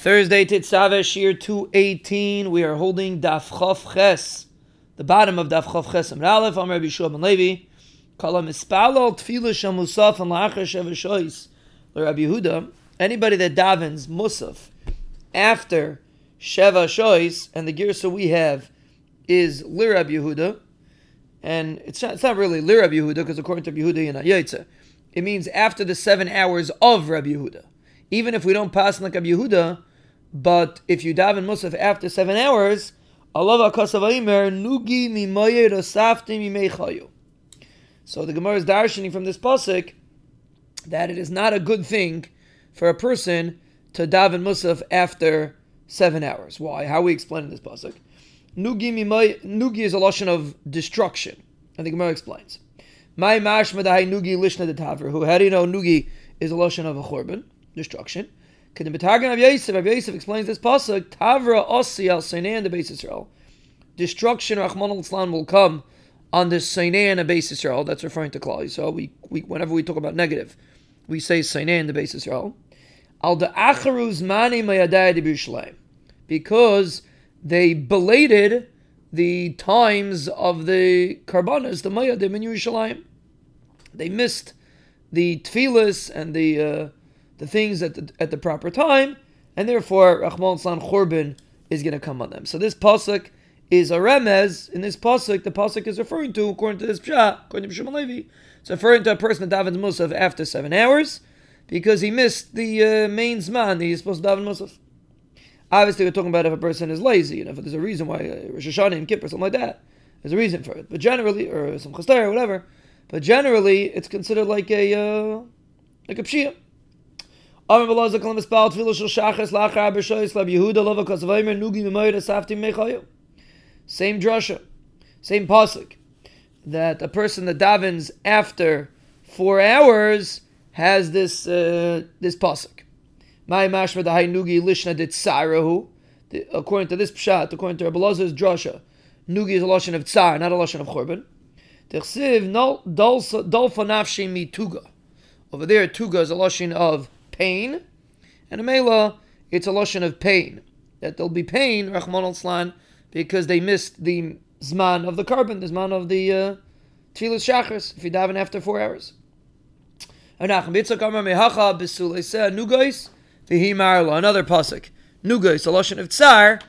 Thursday, Tetzaveh, Shiur 218. We are holding Daf Chof Ches, the bottom of Daf Chof Ches. Amr Aleph, Amr Rabbi Shua ben Levi. Kala Mispalal Tfilah Shal Musaf and Lachar Sheva Shois. Rabbi Yehuda, anybody that davens Musaf after Sheva Shois, and the Girsa we have is Lirab Yehuda, and it's not, it's not really Lirab Yehuda, because according to Yehuda in Yotze, it means after the seven hours of Rabbi Yehuda. Even if we don't pass like Rabbi Yehuda, but if you daven Musaf after seven hours, Nugi. So the Gemara is darshaning from this pasuk that it is not a good thing for a person to daven Musaf after seven hours. Why? How are we explaining this pasuk? Nugi Nugi is a lashon of destruction. And the Gemara explains. My mashma nugi lishna Who how do you know nugi is a lashon of a churban, destruction? Kedim b'targum of Yosef, Rabbi Yosef explains this pasuk, Tavra osi al Sinai the base Israel. Destruction, Rahman al will come on the Sinai and the base Israel. That's referring to Klal. So we, we, whenever we talk about negative, we say Sinai and the base Israel. Al the acharuz mani mayadai because they belated the times of the karbanas, the mayadim in Yerushalayim. They missed the tefillas and the uh, the things at the, at the proper time, and therefore Rahman San Churban is going to come on them. So this pasuk is a remez. In this pasuk, the pasuk is referring to, according to this pshat, according to Shimon Levi, it's referring to a person that davens musaf after seven hours because he missed the uh, main zman that he's supposed to daven musaf. Obviously, we're talking about if a person is lazy, and if there's a reason why uh, Rosh Hashanah and Kippur, something like that, there's a reason for it. But generally, or some chastar or whatever, but generally, it's considered like a uh, like a pshia. Same drasha, same pasuk, that a person that davens after four hours has this uh, this pasuk. My mashma the nugi lishna dit sarahu. According to this pshat, according to Rabbi Lazar's drasha, nugi is a lashon of tsar, not a lashon of churban. Techsiv dolfa nafshi mituga. Over there, tuga is a lashon of pain, and a mela, it's a lashon of pain. That there'll be pain, Rahman al because they missed the zman of the korban, the zman of the uh, tefillas shachars, if you daven after four hours. Another pasuk. Nugais, a lashon of tsar.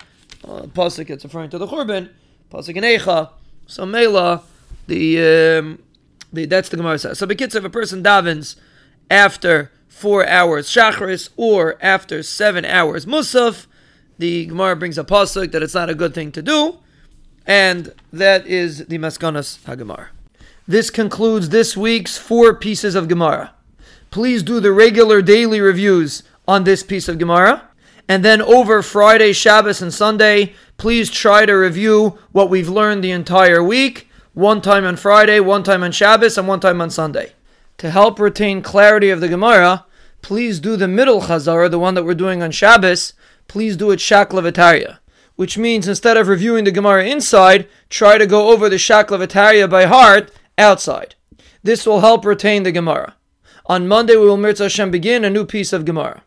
Uh, pasuk, it's referring to the churban. Pasuk in Eicha. So mela, the, um, the that's the Gemara says. So bekitz, if a person davens after four hours shachris or after seven hours musaf, the Gemara brings a pasuk that it's not a good thing to do, and that is the Maskanas HaGemara. This concludes this week's four pieces of Gemara. Please do the regular daily reviews on this piece of Gemara. And then over Friday, Shabbos, and Sunday, please try to review what we've learned the entire week. One time on Friday, one time on Shabbos, and one time on Sunday. To help retain clarity of the Gemara, please do the middle Chazara, the one that we're doing on Shabbos, please do it Shakla V'tarya. Which means instead of reviewing the Gemara inside, try to go over the Shakla V'tarya by heart outside. This will help retain the Gemara. On Monday, we will Mirtzeh Hashem begin a new piece of Gemara.